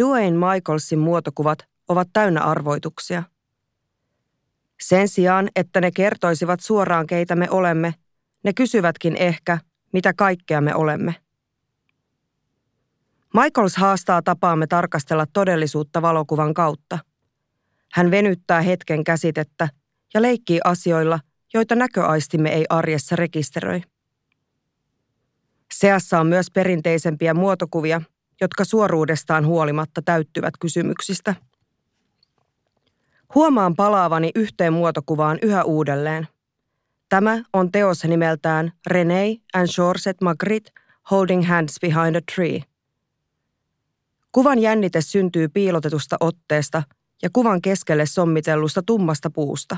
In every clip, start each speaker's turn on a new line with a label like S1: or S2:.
S1: Duane Michaelsin muotokuvat ovat täynnä arvoituksia. Sen sijaan, että ne kertoisivat suoraan keitä me olemme, ne kysyvätkin ehkä, mitä kaikkea me olemme. Michaels haastaa tapaamme tarkastella todellisuutta valokuvan kautta. Hän venyttää hetken käsitettä ja leikkii asioilla, joita näköaistimme ei arjessa rekisteröi. Seassa on myös perinteisempiä muotokuvia, jotka suoruudestaan huolimatta täyttyvät kysymyksistä. Huomaan palaavani yhteen muotokuvaan yhä uudelleen. Tämä on teos nimeltään René and Chorset Magritte Holding Hands Behind a Tree. Kuvan jännite syntyy piilotetusta otteesta ja kuvan keskelle sommitellusta tummasta puusta.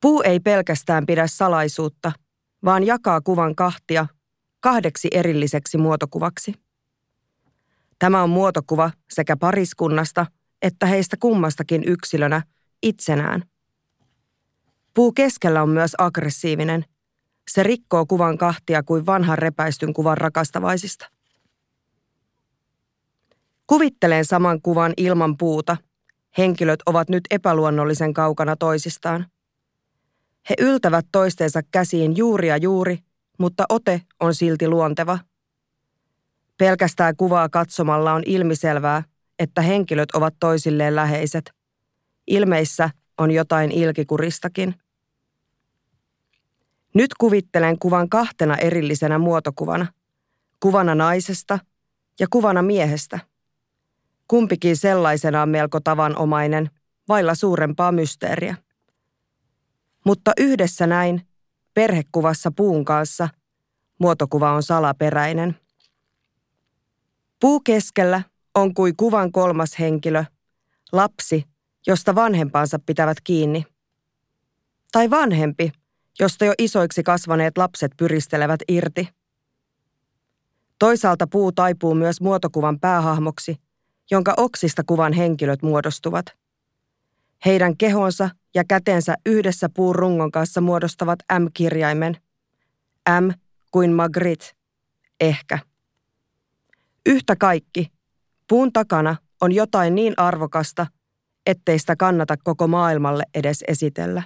S1: Puu ei pelkästään pidä salaisuutta, vaan jakaa kuvan kahtia kahdeksi erilliseksi muotokuvaksi. Tämä on muotokuva sekä pariskunnasta että heistä kummastakin yksilönä itsenään. Puu keskellä on myös aggressiivinen. Se rikkoo kuvan kahtia kuin vanhan repäistyn kuvan rakastavaisista. Kuvittelen saman kuvan ilman puuta. Henkilöt ovat nyt epäluonnollisen kaukana toisistaan. He yltävät toistensa käsiin juuri ja juuri, mutta ote on silti luonteva. Pelkästään kuvaa katsomalla on ilmiselvää, että henkilöt ovat toisilleen läheiset. Ilmeissä on jotain ilkikuristakin. Nyt kuvittelen kuvan kahtena erillisenä muotokuvana. Kuvana naisesta ja kuvana miehestä. Kumpikin sellaisenaan melko tavanomainen, vailla suurempaa mysteeriä. Mutta yhdessä näin, perhekuvassa puun kanssa, muotokuva on salaperäinen. Puu keskellä on kuin kuvan kolmas henkilö, lapsi, josta vanhempansa pitävät kiinni. Tai vanhempi, josta jo isoiksi kasvaneet lapset pyristelevät irti. Toisaalta puu taipuu myös muotokuvan päähahmoksi, jonka oksista kuvan henkilöt muodostuvat. Heidän kehonsa ja kätensä yhdessä puun rungon kanssa muodostavat M-kirjaimen. M kuin Magritte, ehkä. Yhtä kaikki, puun takana on jotain niin arvokasta, ettei sitä kannata koko maailmalle edes esitellä.